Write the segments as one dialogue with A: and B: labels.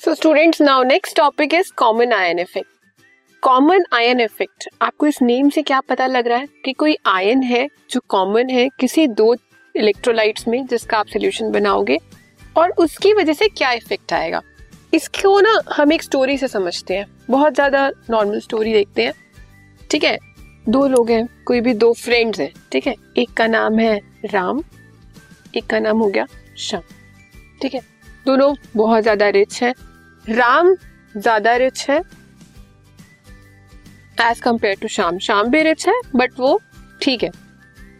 A: So students now next topic is common ion effect common ion effect आपको इस name से क्या पता लग रहा है कि कोई आयन है जो कॉमन है किसी दो इलेक्ट्रोलाइट्स में जिसका आप सोल्यूशन बनाओगे? और उसकी वजह से क्या इफ़ेक्ट आएगा? इसको ना हम एक स्टोरी से समझते हैं। बहुत ज़्यादा नॉर्मल स्टोरी देखते हैं। ठीक है? दो लोग हैं, कोई भी दो फ्रेंड्स हैं। ठीक है? एक का नाम है राम, एक का नाम हो गया श्याम ठीक है? दोनों बहुत ज़्यादा रिच है। राम ज़्यादा रिच है एज कंपेयर टू शाम। शाम भी रिच है बट वो ठीक है।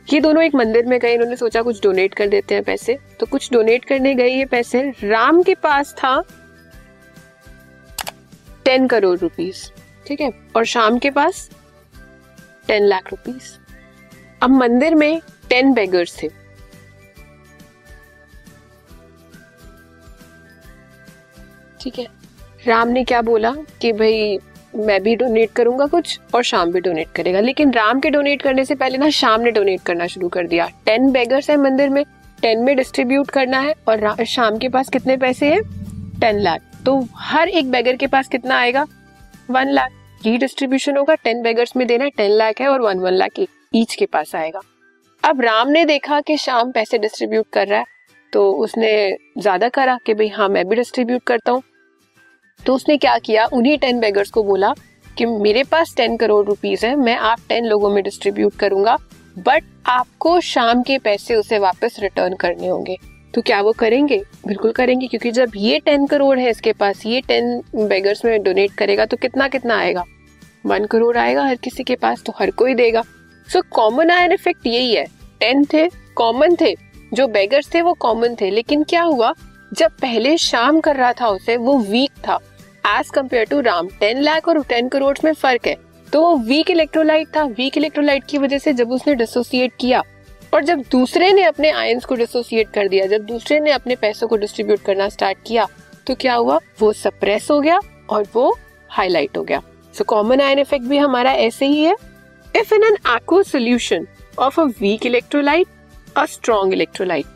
A: ये दोनों एक मंदिर में गए, इन्होंने सोचा कुछ डोनेट कर देते हैं पैसे। तो कुछ डोनेट करने गए ये पैसे। राम के पास था टेन करोड़ रुपीस ठीक है? और शाम के पास टेन लाख रुपीस अब मंदिर में टेन बेगर्स थे। ठीक है। राम ने क्या बोला कि भाई, मैं भी डोनेट करूँगा कुछ और शाम भी डोनेट करेगा। लेकिन राम के डोनेट करने से पहले ना शाम ने डोनेट करना शुरू कर दिया। टेन बेगर्स है मंदिर में। टेन में डिस्ट्रीब्यूट करना है और शाम के पास कितने पैसे है? टेन लाख तो हर एक बेगर के पास कितना आएगा? वन लाख रीडिस्ट्रीब्यूशन होगा। टेन बेगर्स में देना है टेन लाख है और वन वन लाख ईच के पास आएगा। अब राम ने देखा कि शाम पैसे डिस्ट्रीब्यूट कर रहा है तो उसने ज़्यादा करा कि भाई हाँ मैं भी डिस्ट्रीब्यूट करता हूँ। तो उसने क्या किया? उन्हीं टेन बेगर्स को बोला कि मेरे पास टेन करोड़ रुपीज़ है, मैं आप टेन लोगों में डिस्ट्रीब्यूट करूँगा बट आपको शाम के पैसे उसे वापस रिटर्न करने होंगे। तो क्या वो करेंगे? बिल्कुल करेंगे, क्योंकि जब ये टेन करोड़ है इसके पास, ये टेन बेगर्स में डोनेट करेगा तो कितना कितना आएगा? वन करोड़ आएगा हर किसी के पास तो हर कोई देगा। सो कॉमन आयर इफ़ेक्ट यही है। टेन थे कॉमन थे। जो बेगर्स थे, वो कॉमन थे। लेकिन क्या हुआ? जब पहले शाम कर रहा था उसे, वो वीक था। As compare to Ram ten lakh और टेन करोड़ में फ़र्क है। तो वो वीक इलेक्ट्रोलाइट था। वीक इलेक्ट्रोलाइट की वजह से जब उसने डिसोसिएट किया और जब दूसरे ने अपने आयंस को डिसोसिएट कर दिया, जब दूसरे ने अपने पैसों को डिस्ट्रीब्यूट करना स्टार्ट किया तो क्या हुआ? वो सप्रेस हो गया और वो हाईलाइट हो गया। सो कॉमन आयन इफ़ेक्ट भी हमारा ऐसे ही है। If in an aqueous solution of a weak electrolyte a strong electrolyte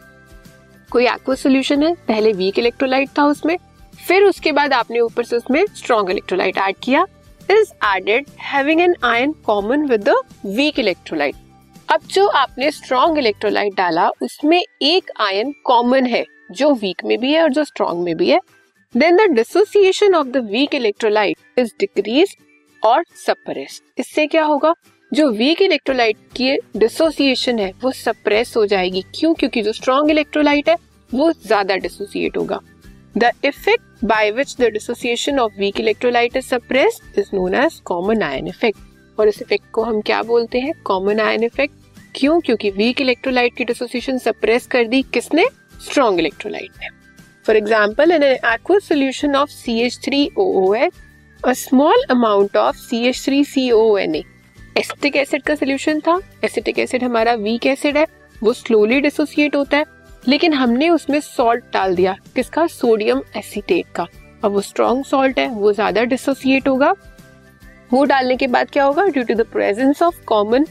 A: कोई एक्व सोल्यूशन है? पहले वीक इलेक्ट्रोलाइट था उसमें। फिर उसके बाद आपने ऊपर से उसमें स्ट्रॉन्ग इलेक्ट्रोलाइट ऐड किया। Is added having an ion common with the weak electrolyte अब जो आपने स्ट्रॉन्ग इलेक्ट्रोलाइट डाला, उसमें एक आयन कॉमन है, जो वीक में भी है और जो स्ट्रॉन्ग में भी है। Then the dissociation of the weak electrolyte is decrease और सप्रेस इससे क्या होगा? जो वीक इलेक्ट्रोलाइट की डिसोसिएशन है, वो सप्रेस हो जाएगी। क्यों? क्योंकि जो स्ट्रॉन्ग इलेक्ट्रोलाइट है, वो ज़्यादा डिसोसिएट होगा। The effect by which the dissociation of weak electrolyte is suppressed is known as common ion effect और इस इफ़ेक्ट को हम क्या बोलते हैं? कॉमन आयन इफ़ेक्ट क्यों? क्योंकि वीक इलेक्ट्रोलाइट की डिसोसिएशन सप्रेस कर दी किसने? स्ट्रॉन्ग इलेक्ट्रोलाइट ने. For example in aqueous solution of C H three O H a small amount of C H three C O N acetic acid का solution था. Acetic acid हमारा weak acid है. वो slowly dissociate होता है. लेकिन हमने उसमें सॉल्ट डाल दिया। किसका? सोडियम एसिटेट का। अब वो स्ट्रॉन्ग सॉल्ट है, वो ज़्यादा डिसोसिएट होगा। वो डालने के बाद क्या होगा? Due to the presence of common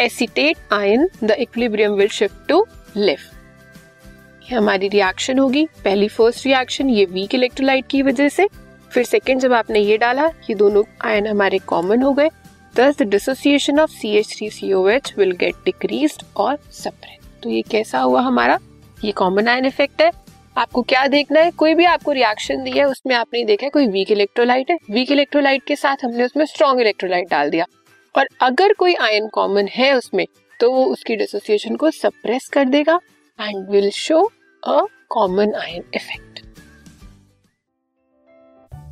A: acetate ion the equilibrium will shift to left हमारी रिएक्शन होगी। पहली फ़र्स्ट रिएक्शन ये वीक इलेक्ट्रोलाइट की वजह से। फिर सेकेंड जब आपने ये डाला, ये दोनों आयन हमारे कॉमन हो गए। Thus the dissociation of C H three C O H will get decrease और सेपरेट तो ये कैसा हुआ हमारा? ये कॉमन आयन इफ़ेक्ट है। आपको क्या देखना है? कोई भी आपको रिएक्शन दिया है, उसमें आपने देखा है। कोई वीक इलेक्ट्रोलाइट है। वीक इलेक्ट्रोलाइट के साथ हमने उसमें स्ट्रॉन्ग इलेक्ट्रोलाइट डाल दिया। और अगर कोई आयन कॉमन है उसमें तो वो उसकी डिसोसिएशन को सप्रेस कर देगा and will show a common ion effect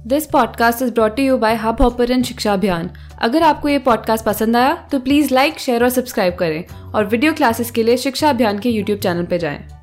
B: this podcast is brought you by Hubhopper Shiksha Abhiyan अगर आपको ये पॉडकास्ट पसंद आया तो प्लीज़ लाइक शेयर और सब्सक्राइब करें। और वीडियो क्लासेस के लिए शिक्षा अभियान के यूट्यूब चैनल पर जाएँ।